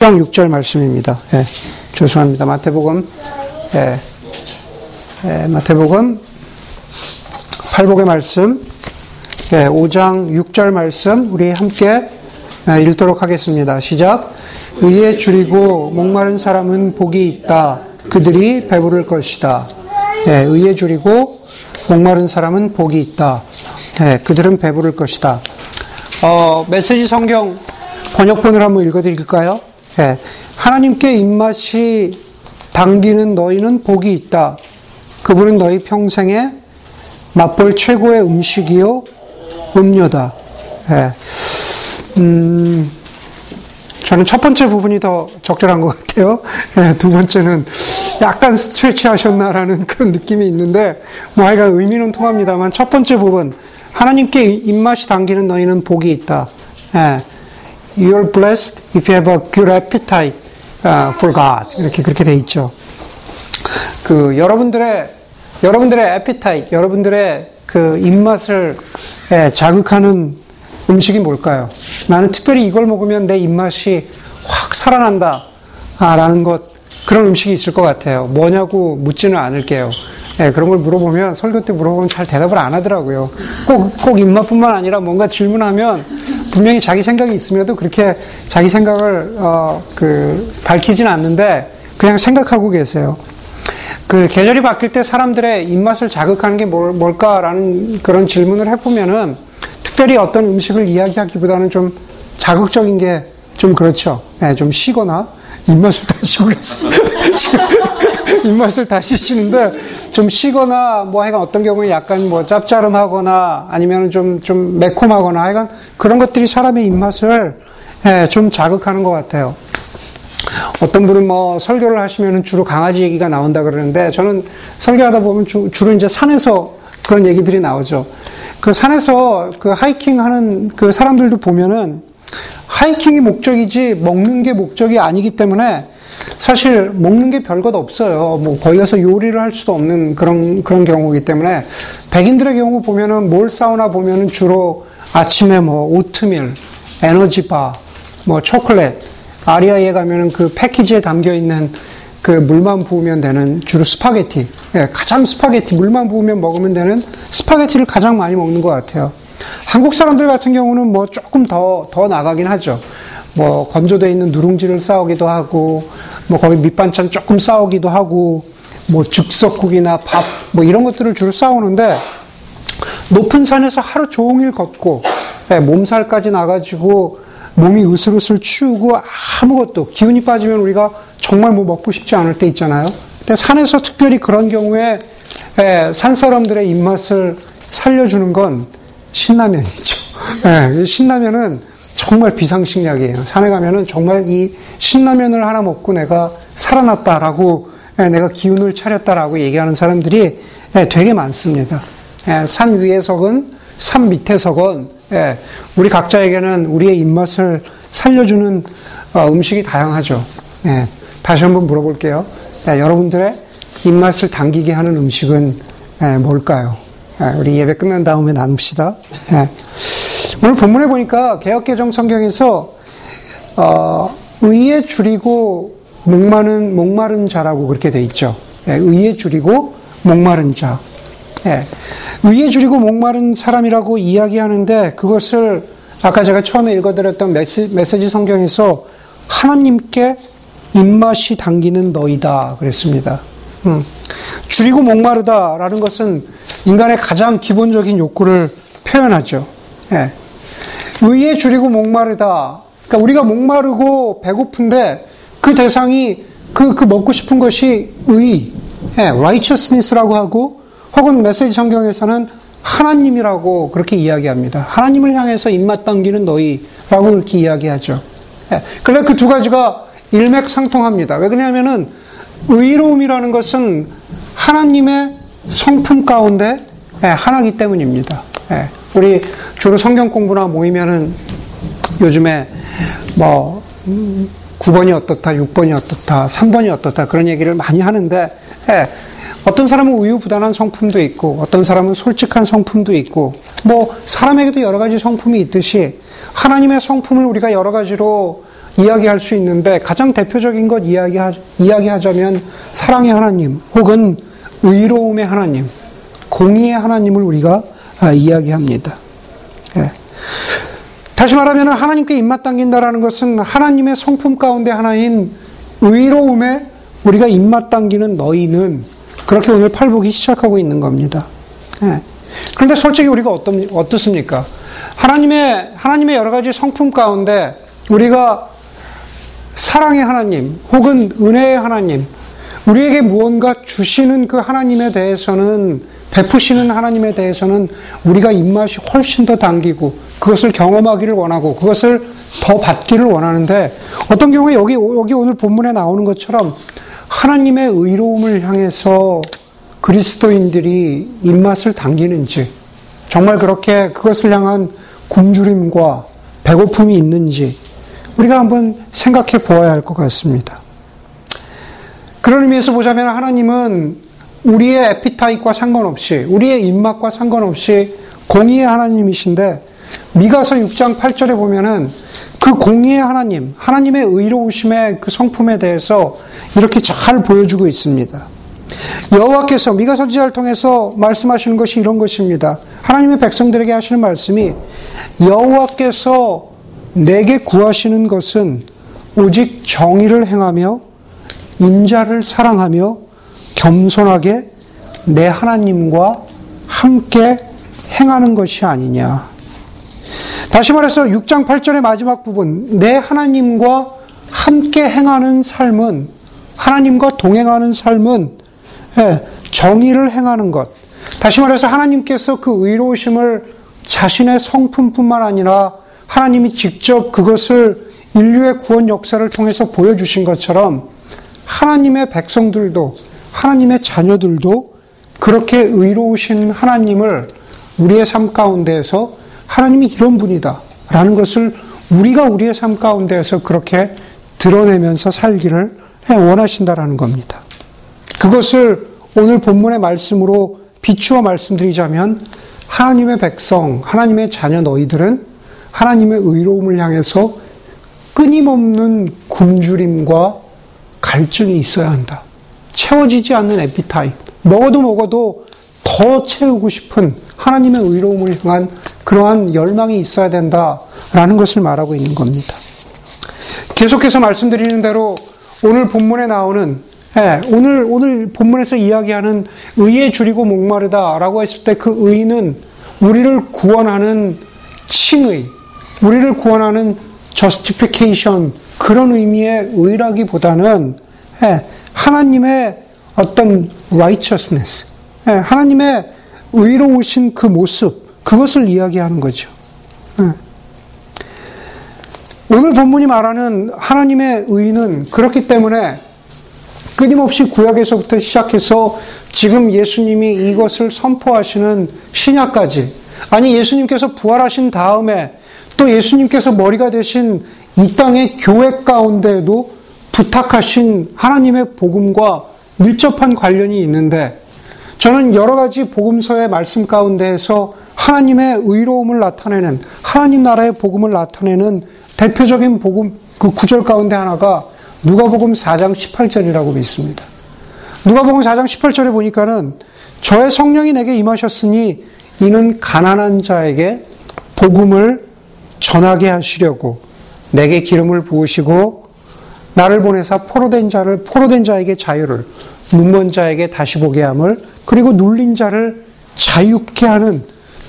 5장 6절 말씀입니다. 예, 죄송합니다. 마태복음, 예, 예, 마태복음 8복의 말씀, 예, 5장 6절 말씀, 우리 함께 예, 읽도록 하겠습니다. 시작. 의에 줄이고 목마른 사람은 복이 있다. 그들이 배부를 것이다. 예, 의에 줄이고 목마른 사람은 복이 있다. 예, 그들은 배부를 것이다. 어, 메시지 성경 번역본을 한번 읽어드릴까요? 예, 하나님께 입맛이 당기는 너희는 복이 있다. 그분은 너희 평생에 맛볼 최고의 음식이요, 음료다. 예, 음, 저는 첫 번째 부분이 더 적절한 것 같아요. 예, 두 번째는 약간 스트레치 하셨나라는 그런 느낌이 있는데, 뭐 하여간 의미는 통합니다만, 첫 번째 부분, 하나님께 입맛이 당기는 너희는 복이 있다. 예, You're blessed if you have a good appetite uh, for God. 이렇게 그렇게 돼 있죠. 그 여러분들의 여러분들의 appetite, 여러분들의 그 입맛을 예, 자극하는 음식이 뭘까요? 나는 특별히 이걸 먹으면 내 입맛이 확 살아난다. 아, 라는 것, 그런 음식이 있을 것 같아요. 뭐냐고 묻지는 않을게요. 예, 그런 걸 물어보면, 설교 때 물어보면 잘 대답을 안 하더라고요. 꼭, 꼭 입맛뿐만 아니라 뭔가 질문하면 분명히 자기 생각이 있음에도 그렇게 자기 생각을, 어, 그, 밝히진 않는데 그냥 생각하고 계세요. 그 계절이 바뀔 때 사람들의 입맛을 자극하는 게 뭘, 뭘까라는 그런 질문을 해보면은 특별히 어떤 음식을 이야기하기보다는 좀 자극적인 게 좀 그렇죠. 네, 좀 쉬거나 입맛을 다시고 계세요. 입맛을 다시시는데 좀 쉬거나 뭐 하여간 어떤 경우에 약간 뭐 짭짤음하거나 아니면 좀, 좀 매콤하거나 하여간 그런 것들이 사람의 입맛을 예, 좀 자극하는 것 같아요. 어떤 분은 뭐 설교를 하시면 주로 강아지 얘기가 나온다 그러는데 저는 설교하다 보면 주, 로 이제 산에서 그런 얘기들이 나오죠. 그 산에서 그 하이킹 하는 그 사람들도 보면은 하이킹이 목적이지 먹는 게 목적이 아니기 때문에 사실 먹는 게 별것 없어요. 뭐 거기 가서 요리를 할 수도 없는 그런 그런 경우이기 때문에 백인들의 경우 보면은 뭘 싸오나 보면은 주로 아침에 뭐 오트밀, 에너지바, 뭐 초콜릿, REI에 가면은 그 패키지에 담겨 있는 그 물만 부으면 되는 주로 스파게티, 예, 가장 스파게티 물만 부으면 먹으면 되는 스파게티를 가장 많이 먹는 것 같아요. 한국 사람들 같은 경우는 뭐 조금 더, 더 나가긴 하죠. 뭐 건조되어 있는 누룽지를 싸오기도 하고, 뭐 거기 밑반찬 조금 싸오기도 하고, 뭐 즉석국이나 밥, 뭐 이런 것들을 주로 싸오는데, 높은 산에서 하루 종일 걷고, 예, 몸살까지 나가지고, 몸이 으슬으슬 추우고 아무것도, 기운이 빠지면 우리가 정말 뭐 먹고 싶지 않을 때 있잖아요. 근데 산에서 특별히 그런 경우에, 예, 산 사람들의 입맛을 살려주는 건 신라면이죠. 예, 신라면은 정말 비상식약이에요. 산에 가면은 정말 이 신라면을 하나 먹고 내가 살아났다라고 예, 내가 기운을 차렸다라고 얘기하는 사람들이 예, 되게 많습니다. 예, 산 위에 서건 산 밑에 서건 우리 각자에게는 우리의 입맛을 살려주는 어, 음식이 다양하죠. 다시 한번 물어볼게요. 여러분들의 입맛을 당기게 하는 음식은 뭘까요? 우리 예배 끝난 다음에 나눕시다. 오늘 본문에 보니까 개혁개정 성경에서 어, 의에 줄이고 목마른 목마른 자라고 그렇게 돼 있죠. 예, 의에 줄이고 목마른 자. 예, 의에 줄이고 목마른 사람이라고 이야기하는데 그것을 아까 제가 처음에 읽어드렸던 메시, 메시지 성경에서 하나님께 입맛이 당기는 너희다 그랬습니다. 음, 줄이고 목마르다라는 것은 인간의 가장 기본적인 욕구를 표현하죠. 예. 의에 줄이고 목마르다. 그러니까 우리가 목마르고 배고픈데 그 대상이 그, 그 먹고 싶은 것이 의, 예, righteousness라고 하고 혹은 메시지 성경에서는 하나님이라고 그렇게 이야기합니다. 하나님을 향해서 입맛 당기는 너희라고 그렇게 이야기하죠. 예, 그런데 그두 가지가 일맥상통합니다. 왜 그러냐면은 의로움이라는 것은 하나님의 성품 가운데 예, 하나기 때문입니다. 예, 우리 주로 성경 공부나 모이면은 요즘에 뭐 9번이 어떻다, 6번이 어떻다, 3번이 어떻다 그런 얘기를 많이 하는데 예, 어떤 사람은 우유부단한 성품도 있고 어떤 사람은 솔직한 성품도 있고 뭐 사람에게도 여러 가지 성품이 있듯이 하나님의 성품을 우리가 여러 가지로 이야기할 수 있는데 가장 대표적인 것 이야기하, 이야기하자면 사랑의 하나님 혹은 의로움의 하나님, 공의의 하나님을 우리가 아, 이야기합니다. 예. 다시 말하면 하나님께 입맛 당긴다라는 것은 하나님의 성품 가운데 하나인 의로움에 우리가 입맛 당기는 너희는 그렇게 오늘 팔복이 시작하고 있는 겁니다. 예. 그런데 솔직히 우리가 어떻, 어떻습니까? 하나님의, 하나님의 여러 가지 성품 가운데 우리가 사랑의 하나님 혹은 은혜의 하나님, 우리에게 무언가 주시는 그 하나님에 대해서는 베푸시는 하나님에 대해서는 우리가 입맛이 훨씬 더 당기고 그것을 경험하기를 원하고 그것을 더 받기를 원하는데 어떤 경우에 여기 여기 오늘 본문에 나오는 것처럼 하나님의 의로움을 향해서 그리스도인들이 입맛을 당기는지 정말 그렇게 그것을 향한 굶주림과 배고픔이 있는지 우리가 한번 생각해 보아야 할 것 같습니다. 그런 의미에서 보자면 하나님은 우리의 에피타입과 상관없이 우리의 입맛과 상관없이 공의의 하나님이신데 미가서 6장 8절에 보면은 그 공의의 하나님, 하나님의 의로우심의 그 성품에 대해서 이렇게 잘 보여주고 있습니다. 여호와께서 미가 선지자를 통해서 말씀하시는 것이 이런 것입니다. 하나님의 백성들에게 하시는 말씀이 여호와께서 내게 구하시는 것은 오직 정의를 행하며 인자를 사랑하며 겸손하게 내 하나님과 함께 행하는 것이 아니냐. 다시 말해서 6장 8절의 마지막 부분, 내 하나님과 함께 행하는 삶은, 하나님과 동행하는 삶은 예, 정의를 행하는 것. 다시 말해서 하나님께서 그 의로우심을 자신의 성품뿐만 아니라 하나님이 직접 그것을 인류의 구원 역사를 통해서 보여주신 것처럼 하나님의 백성들도 하나님의 자녀들도 그렇게 의로우신 하나님을 우리의 삶 가운데에서 하나님이 이런 분이다. 라는 것을 우리가 우리의 삶 가운데에서 그렇게 드러내면서 살기를 원하신다라는 겁니다. 그것을 오늘 본문의 말씀으로 비추어 말씀드리자면 하나님의 백성, 하나님의 자녀 너희들은 하나님의 의로움을 향해서 끊임없는 굶주림과 갈증이 있어야 한다. 채워지지 않는 에피타입. 먹어도 먹어도 더 채우고 싶은 하나님의 의로움을 향한 그러한 열망이 있어야 된다라는 것을 말하고 있는 겁니다. 계속해서 말씀드리는 대로 오늘 본문에 나오는 예, 오늘 오늘 본문에서 이야기하는 의에 줄이고 목마르다라고 했을 때 그 의는 우리를 구원하는 칭의, 우리를 구원하는 justification 그런 의미의 의라기보다는 예, 하나님의 어떤 righteousness, 예, 하나님의 의로우신 그 모습, 그것을 이야기하는 거죠. 예. 오늘 본문이 말하는 하나님의 의는 그렇기 때문에 끊임없이 구약에서부터 시작해서 지금 예수님이 이것을 선포하시는 신약까지 아니 예수님께서 부활하신 다음에 또 예수님께서 머리가 되신 이 땅의 교회 가운데에도 부탁하신 하나님의 복음과 밀접한 관련이 있는데 저는 여러 가지 복음서의 말씀 가운데에서 하나님의 의로움을 나타내는 하나님 나라의 복음을 나타내는 대표적인 복음 그 구절 가운데 하나가 누가복음 4장 18절이라고 믿습니다. 누가복음 4장 18절에 보니까는 저의 성령이 내게 임하셨으니 이는 가난한 자에게 복음을 전하게 하시려고 내게 기름을 부으시고 나를 보내사 포로된 자를 포로된 자에게 자유를 눈먼 자에게 다시 보게 함을 그리고 눌린 자를 자유케 하는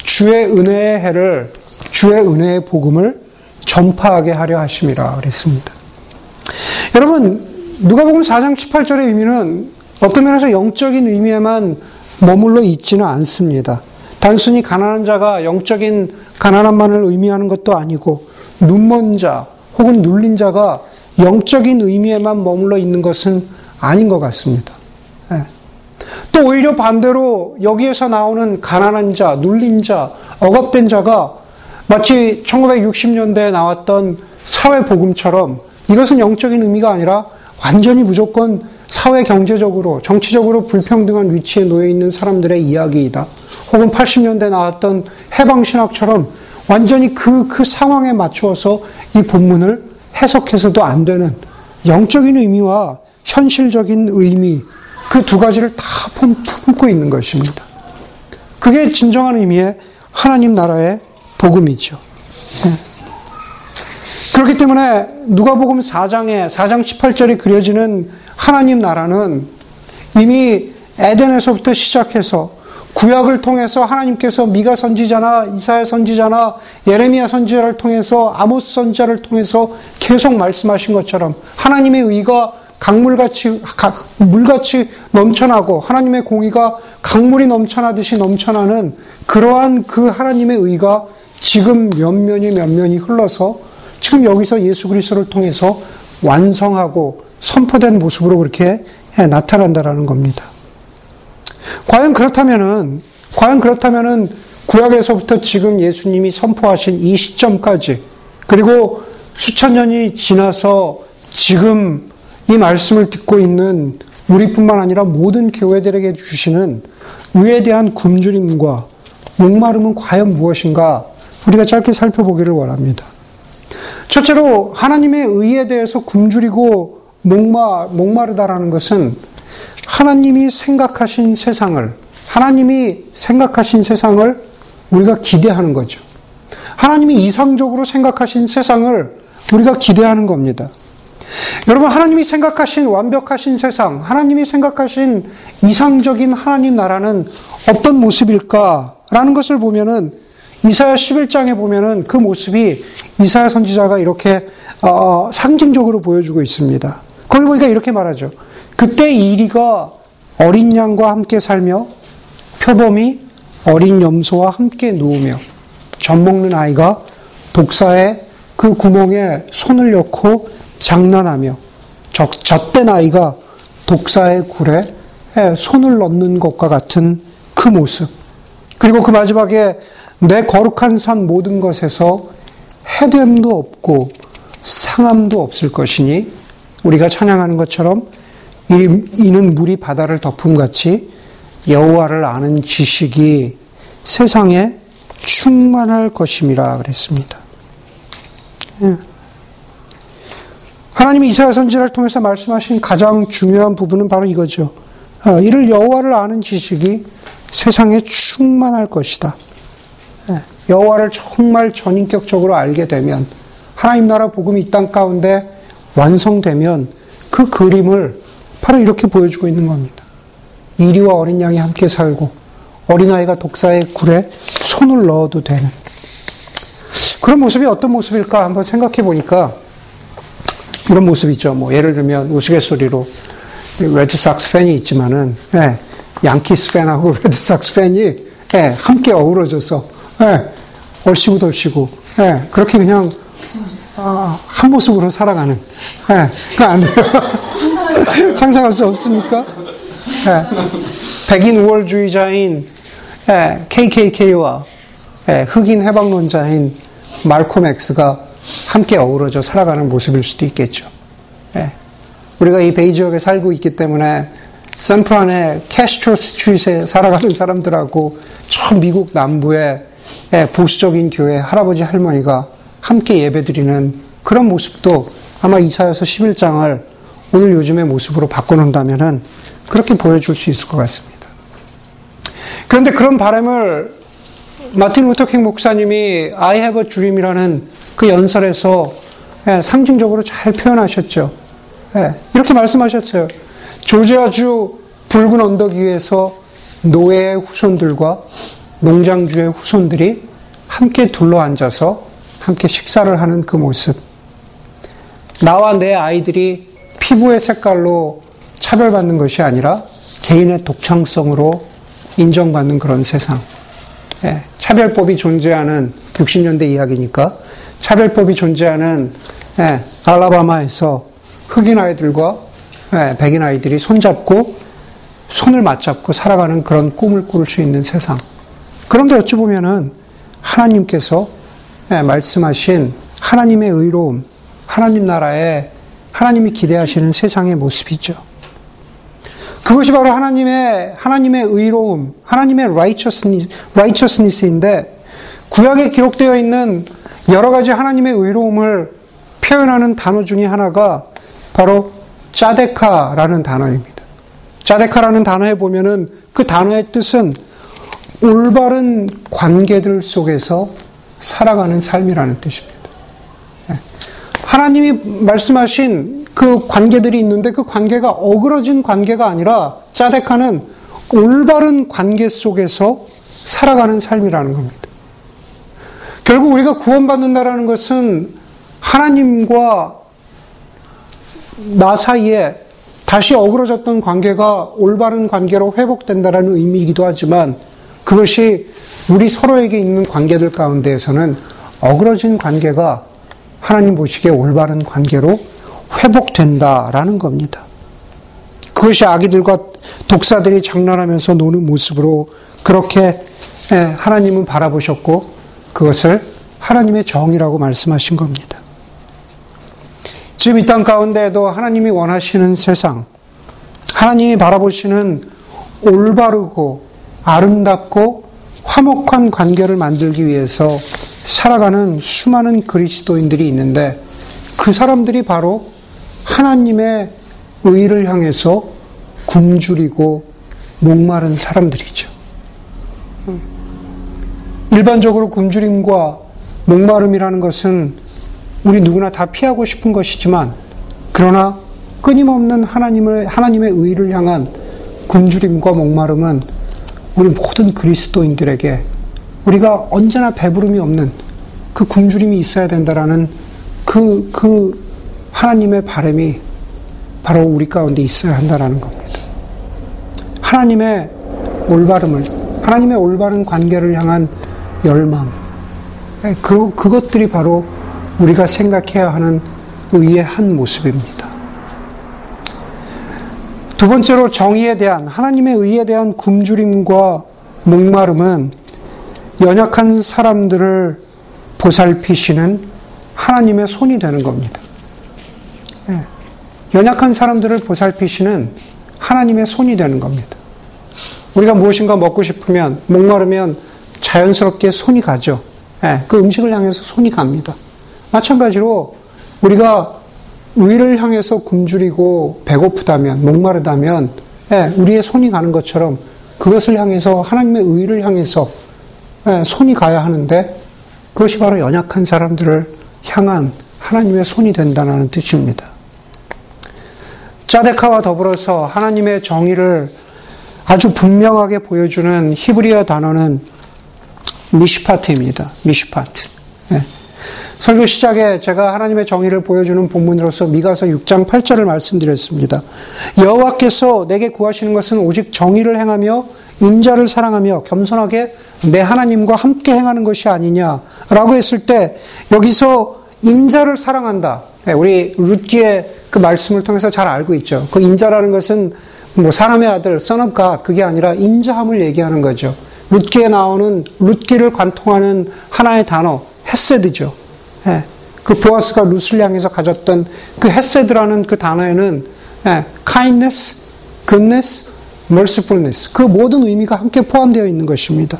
주의 은혜의 해를 주의 은혜의 복음을 전파하게 하려 하심이라 그랬습니다. 여러분 누가복음 4장 18절의 의미는 어떤 면에서 영적인 의미에만 머물러 있지는 않습니다. 단순히 가난한 자가 영적인 가난함만을 의미하는 것도 아니고 눈먼 자 혹은 눌린 자가 영적인 의미에만 머물러 있는 것은 아닌 것 같습니다. 네. 또 오히려 반대로 여기에서 나오는 가난한 자, 눌린 자, 억압된 자가 마치 1960년대에 나왔던 사회복음처럼 이것은 영적인 의미가 아니라 완전히 무조건 사회 경제적으로, 정치적으로 불평등한 위치에 놓여 있는 사람들의 이야기이다. 혹은 80년대 나왔던 해방 신학처럼 완전히 그, 그 상황에 맞추어서 이 본문을 해석해서도 안 되는 영적인 의미와 현실적인 의미 그 두 가지를 다 품고 있는 것입니다. 그게 진정한 의미의 하나님 나라의 복음이죠. 네. 그렇기 때문에 누가복음 4장에 4장 18절에 그려지는 하나님 나라는 이미 에덴에서부터 시작해서 구약을 통해서 하나님께서 미가 선지자나 이사야 선지자나 예레미야 선지자를 통해서 아모스 선지자를 통해서 계속 말씀하신 것처럼 하나님의 의가 강물같이 물같이 넘쳐나고 하나님의 공의가 강물이 넘쳐나듯이 넘쳐나는 그러한 그 하나님의 의가 지금 몇면이 몇면이 흘러서 지금 여기서 예수 그리스도를 통해서 완성하고 선포된 모습으로 그렇게 나타난다라는 겁니다. 과연 그렇다면은, 과연 그렇다면은 구약에서부터 지금 예수님이 선포하신 이 시점까지, 그리고 수천 년이 지나서 지금 이 말씀을 듣고 있는 우리뿐만 아니라 모든 교회들에게 주시는 의에 대한 굶주림과 목마름은 과연 무엇인가 우리가 짧게 살펴보기를 원합니다. 첫째로 하나님의 의에 대해서 굶주리고 목마, 목마르다라는 것은 하나님이 생각하신 세상을, 하나님이 생각하신 세상을 우리가 기대하는 거죠. 하나님이 이상적으로 생각하신 세상을 우리가 기대하는 겁니다. 여러분, 하나님이 생각하신 완벽하신 세상, 하나님이 생각하신 이상적인 하나님 나라는 어떤 모습일까라는 것을 보면은 이사야 11장에 보면은 그 모습이 이사야 선지자가 이렇게 어, 상징적으로 보여주고 있습니다. 거기 보니까 이렇게 말하죠. 그때 이리가 어린 양과 함께 살며 표범이 어린 염소와 함께 누우며 젖 먹는 아이가 독사의 그 구멍에 손을 넣고 장난하며 젖된 아이가 독사의 굴에 손을 넣는 것과 같은 그 모습. 그리고 그 마지막에 내 거룩한 산 모든 것에서 해됨도 없고 상함도 없을 것이니 우리가 찬양하는 것처럼 이는 물이 바다를 덮음 같이 여호와를 아는 지식이 세상에 충만할 것임이라 그랬습니다. 예. 하나님이 이사야 선지를 통해서 말씀하신 가장 중요한 부분은 바로 이거죠. 어, 이를 여호와를 아는 지식이 세상에 충만할 것이다. 예. 여호와를 정말 전인격적으로 알게 되면 하나님 나라 복음이 이 땅 가운데 완성되면 그 그림을 바로 이렇게 보여주고 있는 겁니다. 이리와 어린 양이 함께 살고 어린아이가 독사의 굴에 손을 넣어도 되는 그런 모습이 어떤 모습일까 한번 생각해 보니까 이런 모습이죠. 뭐 예를 들면 우스갯소리로 레드삭스 팬이 있지만은 예, 양키스 팬하고 레드삭스 팬이 예, 함께 어우러져서 예, 얼씨구덜씨구 예, 그렇게 그냥 아, 한 모습으로 살아가는 예, 그 안 돼요. 상상할 수 없습니까? 예, 백인 우월주의자인 예, KKK와 예, 흑인 해방론자인 말콤 엑스가 함께 어우러져 살아가는 모습일 수도 있겠죠. 예. 우리가 이 베이 지역에 살고 있기 때문에 샌프란의 캐스트로 스트릿에 살아가는 사람들하고 저 미국 남부의 예, 보수적인 교회 할아버지 할머니가 함께 예배드리는 그런 모습도 아마 이사야서 11장을 오늘 요즘의 모습으로 바꿔놓는다면 그렇게 보여줄 수 있을 것 같습니다. 그런데 그런 바람을 마틴 루터킹 목사님이 I have a dream이라는 그 연설에서 예, 상징적으로 잘 표현하셨죠. 예, 이렇게 말씀하셨어요. 조지아주 붉은 언덕 위에서 노예의 후손들과 농장주의 후손들이 함께 둘러앉아서 함께 식사를 하는 그 모습. 나와 내 아이들이 피부의 색깔로 차별받는 것이 아니라 개인의 독창성으로 인정받는 그런 세상. 예, 차별법이 존재하는 60년대 이야기니까 차별법이 존재하는 예, 알라바마에서 흑인 아이들과 예, 백인 아이들이 손잡고 손을 맞잡고 살아가는 그런 꿈을 꿀수 있는 세상. 그런데 어찌 보면은 하나님께서 예, 말씀하신 하나님의 의로움, 하나님 나라에 하나님이 기대하시는 세상의 모습이죠. 그것이 바로 하나님의 하나님의 의로움, 하나님의 righteousness, righteousness인데 구약에 기록되어 있는 여러 가지 하나님의 의로움을 표현하는 단어 중에 하나가 바로 짜데카라는 단어입니다. 짜데카라는 단어에 보면은 그 단어의 뜻은 올바른 관계들 속에서 살아가는 삶이라는 뜻입니다. 예. 하나님이 말씀하신 그 관계들이 있는데 그 관계가 어그러진 관계가 아니라 짜데카는 올바른 관계 속에서 살아가는 삶이라는 겁니다. 결국 우리가 구원받는다라는 것은 하나님과 나 사이에 다시 어그러졌던 관계가 올바른 관계로 회복된다라는 의미이기도 하지만 그것이 우리 서로에게 있는 관계들 가운데에서는 어그러진 관계가 하나님 보시기에 올바른 관계로 회복된다라는 겁니다. 그것이 아기들과 독사들이 장난하면서 노는 모습으로 그렇게 예, 하나님은 바라보셨고 그것을 하나님의 정이라고 말씀하신 겁니다. 지금 이 땅 가운데에도 하나님이 원하시는 세상, 하나님이 바라보시는 올바르고 아름답고 화목한 관계를 만들기 위해서 살아가는 수많은 그리스도인들이 있는데 그 사람들이 바로 하나님의 의를 향해서 굶주리고 목마른 사람들이죠. 일반적으로 굶주림과 목마름이라는 것은 우리 누구나 다 피하고 싶은 것이지만 그러나 끊임없는 하나님을 하나님의 의를 향한 굶주림과 목마름은 우리 모든 그리스도인들에게 우리가 언제나 배부름이 없는 그 굶주림이 있어야 된다라는 그, 그 하나님의 바람이 바로 우리 가운데 있어야 한다라는 겁니다. 하나님의 올바름을, 하나님의 올바른 관계를 향한 열망, 그, 그것들이 바로 우리가 생각해야 하는 의의 한 모습입니다. 두 번째로 정의에 대한, 하나님의 의에 대한 굶주림과 목마름은 연약한 사람들을 보살피시는 하나님의 손이 되는 겁니다. 예. 연약한 사람들을 보살피시는 하나님의 손이 되는 겁니다. 우리가 무엇인가 먹고 싶으면, 목마르면 자연스럽게 손이 가죠. 예, 그 음식을 향해서 손이 갑니다. 마찬가지로 우리가 의를 향해서 굶주리고 배고프다면, 목마르다면, 예, 우리의 손이 가는 것처럼 그것을 향해서 하나님의 의를 향해서 예, 손이 가야 하는데 그것이 바로 연약한 사람들을 향한 하나님의 손이 된다는 뜻입니다. 짜데카와 더불어서 하나님의 정의를 아주 분명하게 보여주는 히브리어 단어는 미시파트입니다. 미시파트. 네. 설교 시작에 제가 하나님의 정의를 보여주는 본문으로서 미가서 6장 8절을 말씀드렸습니다. 여호와께서 내게 구하시는 것은 오직 정의를 행하며 인자를 사랑하며 겸손하게 내 하나님과 함께 행하는 것이 아니냐라고 했을 때 여기서 인자를 사랑한다. 네, 우리 룻기의 그 말씀을 통해서 잘 알고 있죠. 그 인자라는 것은 뭐 사람의 아들, 선업가 그게 아니라 인자함을 얘기하는 거죠. 룻기에 나오는 룻기를 관통하는 하나의 단어 헤세드죠. 예, 그 보아스가 룻을 향해서 가졌던 그 헤세드라는 그 단어에는 예, kindness, goodness, mercifulness 그 모든 의미가 함께 포함되어 있는 것입니다.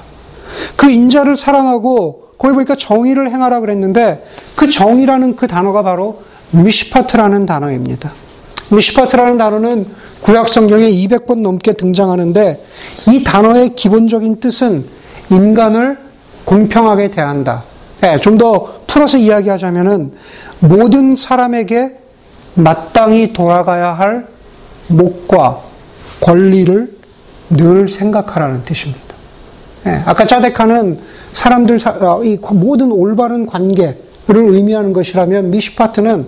그 인자를 사랑하고 거기 보니까 정의를 행하라 그랬는데 그 정의라는 그 단어가 바로 미시파트라는 단어입니다. 미시파트라는 단어는 구약 성경에 200번 넘게 등장하는데 이 단어의 기본적인 뜻은 인간을 공평하게 대한다. 네, 좀더 풀어서 이야기하자면은 모든 사람에게 마땅히 돌아가야 할 목과 권리를 늘 생각하라는 뜻입니다. 네, 아까 짜데카는 사람들 어, 이 모든 올바른 관계를 의미하는 것이라면 미시파트는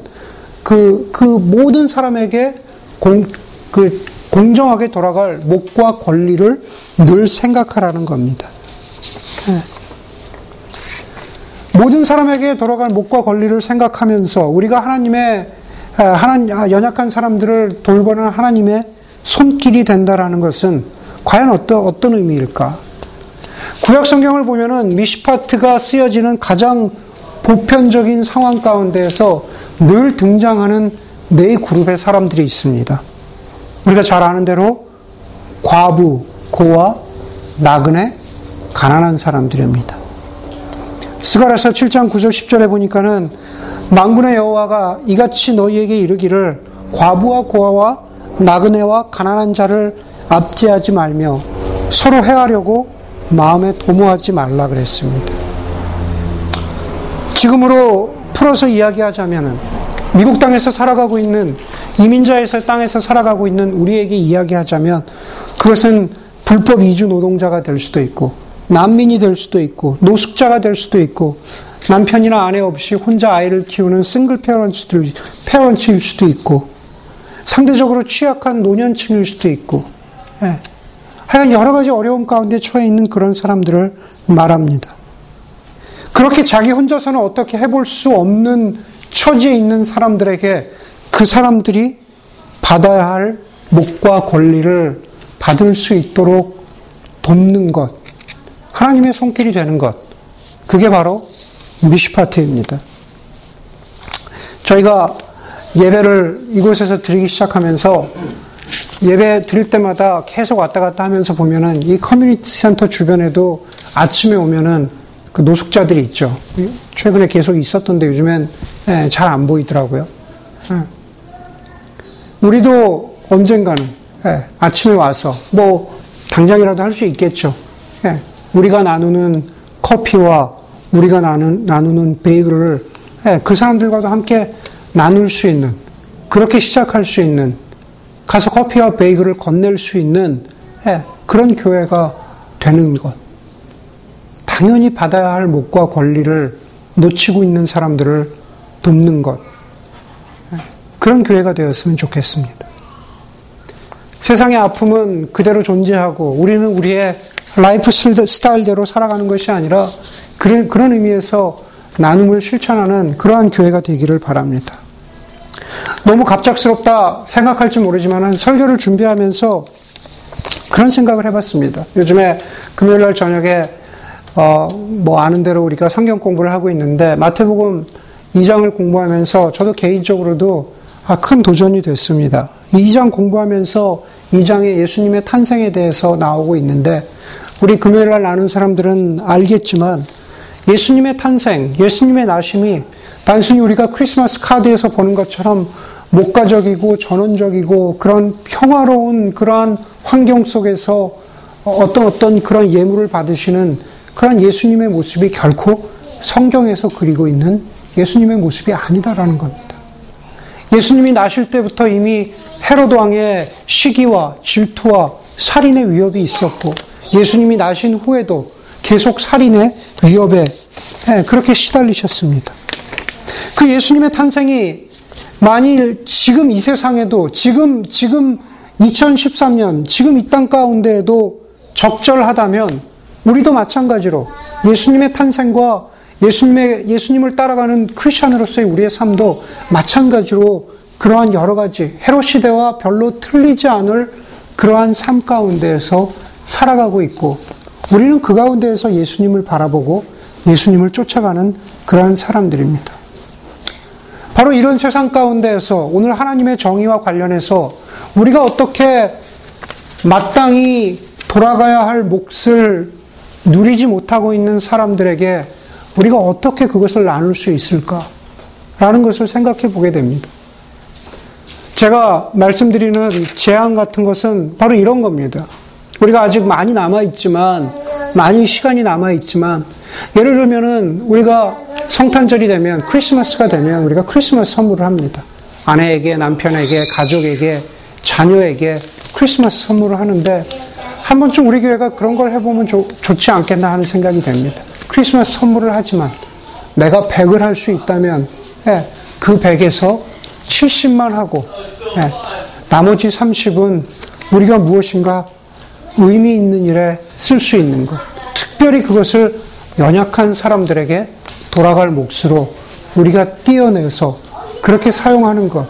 그, 그 모든 사람에게 공, 그 공정하게 돌아갈 목과 권리를 늘 생각하라는 겁니다. 네. 모든 사람에게 돌아갈 목과 권리를 생각하면서 우리가 하나님의 하나님 연약한 사람들을 돌보는 하나님의 손길이 된다라는 것은 과연 어떤 어떤 의미일까? 구약 성경을 보면은 미시파트가 쓰여지는 가장 보편적인 상황 가운데에서 늘 등장하는 네 그룹의 사람들이 있습니다. 우리가 잘 아는 대로 과부, 고아, 나그네, 가난한 사람들입니다. 스가라서 7장 9절 10절에 보니까는 망군의 여호와가 이같이 너희에게 이르기를 과부와 고아와 나그네와 가난한 자를 압제하지 말며 서로 해하려고 마음에 도모하지 말라 그랬습니다. 지금으로 풀어서 이야기하자면은 미국 땅에서 살아가고 있는 이민자에서 땅에서 살아가고 있는 우리에게 이야기하자면 그것은 불법 이주 노동자가 될 수도 있고 난민이 될 수도 있고 노숙자가 될 수도 있고 남편이나 아내 없이 혼자 아이를 키우는 싱글 페런츠들 페런츠일 수도 있고 상대적으로 취약한 노년층일 수도 있고 예. 하여간 여러 가지 어려움 가운데 처해 있는 그런 사람들을 말합니다. 그렇게 자기 혼자서는 어떻게 해볼 수 없는 처지에 있는 사람들에게 그 사람들이 받아야 할 목과 권리를 받을 수 있도록 돕는 것, 하나님의 손길이 되는 것, 그게 바로 미슈파트입니다. 저희가 예배를 이곳에서 드리기 시작하면서 예배 드릴 때마다 계속 왔다 갔다 하면서 보면은 이 커뮤니티 센터 주변에도 아침에 오면은 그 노숙자들이 있죠. 최근에 계속 있었던데 요즘엔 예, 잘 안 보이더라고요. 예. 우리도 언젠가는 예, 아침에 와서 뭐 당장이라도 할 수 있겠죠. 우리가 나누는 커피와 우리가 나누는, 나누는 베이글을 그 사람들과도 함께 나눌 수 있는 그렇게 시작할 수 있는 가서 커피와 베이글을 건넬 수 있는 그런 교회가 되는 것. 당연히 받아야 할 목과 권리를 놓치고 있는 사람들을 돕는 것. 그런 교회가 되었으면 좋겠습니다. 세상의 아픔은 그대로 존재하고 우리는 우리의 라이프 스타일대로 살아가는 것이 아니라 그런, 그런 의미에서 나눔을 실천하는 그러한 교회가 되기를 바랍니다. 너무 갑작스럽다 생각할지 모르지만 설교를 준비하면서 그런 생각을 해봤습니다. 요즘에 금요일 날 저녁에 어, 뭐 아는 대로 우리가 성경 공부를 하고 있는데 마태복음 2장을 공부하면서 저도 개인적으로도 아, 큰 도전이 됐습니다. 2장 공부하면서 2장에 예수님의 탄생에 대해서 나오고 있는데 우리 금요일 날 나눈 사람들은 알겠지만 예수님의 탄생, 예수님의 나심이 단순히 우리가 크리스마스 카드에서 보는 것처럼 목가적이고 전원적이고 그런 평화로운 그러한 환경 속에서 어떤 어떤 그런 예물을 받으시는 그런 예수님의 모습이 결코 성경에서 그리고 있는 예수님의 모습이 아니다라는 겁니다. 예수님이 나실 때부터 이미 헤로드 왕의 시기와 질투와 살인의 위협이 있었고 예수님이 나신 후에도 계속 살인의 위협에 예, 그렇게 시달리셨습니다. 그 예수님의 탄생이 만일 지금 이 세상에도 지금 지금 2013년 지금 이 땅 가운데에도 적절하다면 우리도 마찬가지로 예수님의 탄생과 예수님의 예수님을 따라가는 크리스천으로서의 우리의 삶도 마찬가지로 그러한 여러 가지 헤로 시대와 별로 틀리지 않을 그러한 삶 가운데에서 살아가고 있고 우리는 그 가운데에서 예수님을 바라보고 예수님을 쫓아가는 그러한 사람들입니다. 바로 이런 세상 가운데에서 오늘 하나님의 정의와 관련해서 우리가 어떻게 마땅히 돌아가야 할 몫을 누리지 못하고 있는 사람들에게 우리가 어떻게 그것을 나눌 수 있을까? 라는 것을 생각해 보게 됩니다. 제가 말씀드리는 제안 같은 것은 바로 이런 겁니다. 우리가 아직 많이 남아있지만, 많이 시간이 남아있지만, 예를 들면은 우리가 성탄절이 되면, 크리스마스가 되면 우리가 크리스마스 선물을 합니다. 아내에게, 남편에게, 가족에게, 자녀에게 크리스마스 선물을 하는데, 한 번쯤 우리 교회가 그런 걸 해보면 좋, 좋지 않겠나 하는 생각이 됩니다. 크리스마스 선물을 하지만, 내가 100을 할 수 있다면, 예, 그 100에서 70만 하고, 예, 나머지 30은 우리가 무엇인가 의미 있는 일에 쓸 수 있는 것. 특별히 그것을 연약한 사람들에게 돌아갈 몫으로 우리가 띄어내서 그렇게 사용하는 것.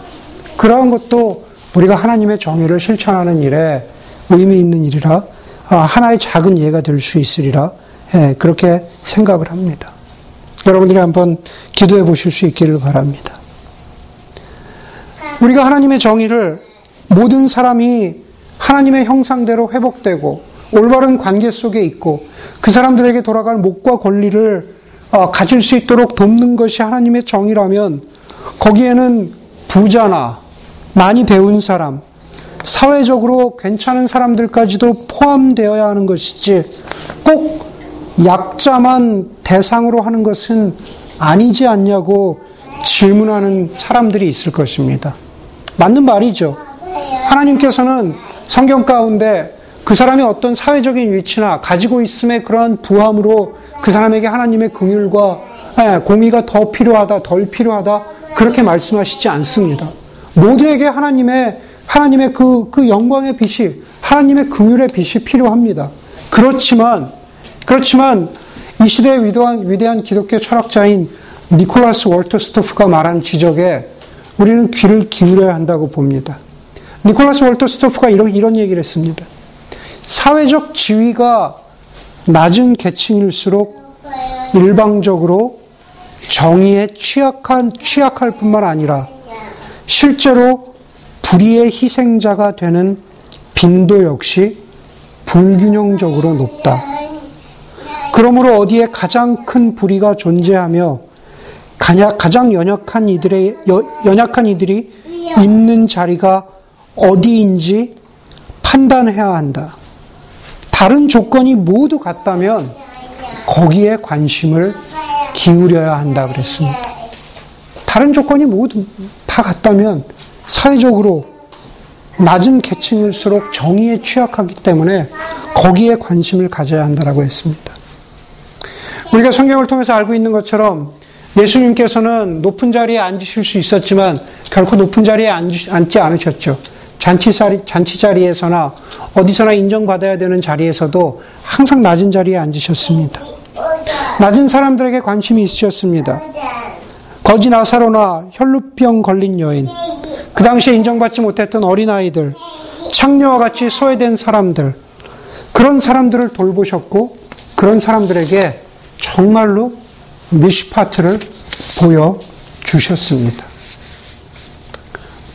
그러한 것도 우리가 하나님의 정의를 실천하는 일에 의미 있는 일이라 아, 하나의 작은 예가 될 수 있으리라 예, 그렇게 생각을 합니다. 여러분들이 한번 기도해 보실 수 있기를 바랍니다. 우리가 하나님의 정의를 모든 사람이 하나님의 형상대로 회복되고 올바른 관계 속에 있고 그 사람들에게 돌아갈 목과 권리를 어, 가질 수 있도록 돕는 것이 하나님의 정의라면 거기에는 부자나 많이 배운 사람, 사회적으로 괜찮은 사람들까지도 포함되어야 하는 것이지 꼭 약자만 대상으로 하는 것은 아니지 않냐고 질문하는 사람들이 있을 것입니다. 맞는 말이죠. 하나님께서는 성경 가운데 그 사람이 어떤 사회적인 위치나 가지고 있음의 그러한 부함으로 그 사람에게 하나님의 긍휼과 예, 공의가 더 필요하다, 덜 필요하다 그렇게 말씀하시지 않습니다. 모두에게 하나님의 하나님의 그, 그 영광의 빛이 하나님의 긍휼의 빛이 필요합니다. 그렇지만 그렇지만 이 시대의 위대한, 위대한 기독교 철학자인 니콜라스 월터 스토프가 말한 지적에 우리는 귀를 기울여야 한다고 봅니다. 니콜라스 월터스토프가 이런, 이런 얘기를 했습니다. 사회적 지위가 낮은 계층일수록 일방적으로 정의에 취약한, 취약할 뿐만 아니라 실제로 불의의 희생자가 되는 빈도 역시 불균형적으로 높다. 그러므로 어디에 가장 큰 불의가 존재하며 가장 연약한 이들의 연약한 이들이 있는 자리가 어디인지 판단해야 한다. 다른 조건이 모두 같다면 거기에 관심을 기울여야 한다 그랬습니다. 다른 조건이 모두 다 같다면 사회적으로 낮은 계층일수록 정의에 취약하기 때문에 거기에 관심을 가져야 한다라고 했습니다. 우리가 성경을 통해서 알고 있는 것처럼 예수님께서는 높은 자리에 앉으실 수 있었지만 결코 높은 자리에 앉지 않으셨죠. 잔치 자리, 잔치 자리에서나 어디서나 인정받아야 되는 자리에서도 항상 낮은 자리에 앉으셨습니다. 낮은 사람들에게 관심이 있으셨습니다. 거지 나사로나 혈루병 걸린 여인, 그 당시에 인정받지 못했던 어린아이들, 창녀와 같이 소외된 사람들, 그런 사람들을 돌보셨고, 그런 사람들에게 정말로 미시파트를 보여주셨습니다.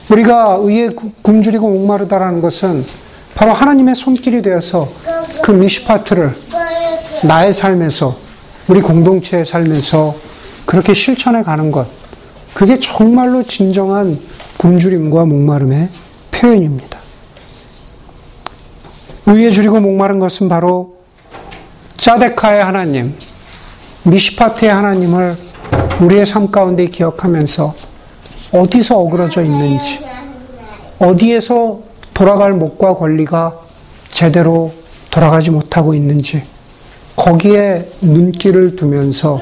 우리가 의에 굶주리고 목마르다라는 것은 바로 하나님의 손길이 되어서 그 미시파트를 나의 삶에서 우리 공동체의 삶에서 그렇게 실천해 가는 것. 그게 정말로 진정한 굶주림과 목마름의 표현입니다. 의에 줄이고 목마른 것은 바로 짜데카의 하나님, 미시파트의 하나님을 우리의 삶 가운데 기억하면서 어디서 어그러져 있는지, 어디에서 돌아갈 목과 권리가 제대로 돌아가지 못하고 있는지, 거기에 눈길을 두면서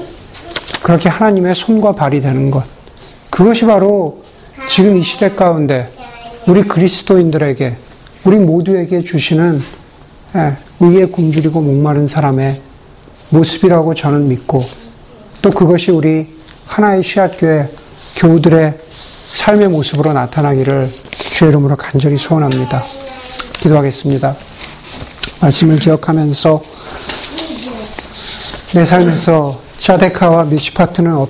그렇게 하나님의 손과 발이 되는 것. 그것이 바로 지금 이 시대 가운데 우리 그리스도인들에게, 우리 모두에게 주시는 예, 의에 굶주리고 목마른 사람의 모습이라고 저는 믿고 또 그것이 우리 하나의 시앗교회 교우들의 삶의 모습으로 나타나기를 주의 이름으로 간절히 소원합니다. 기도하겠습니다. 말씀을 기억하면서 내 삶에서 자데카와 미시파트는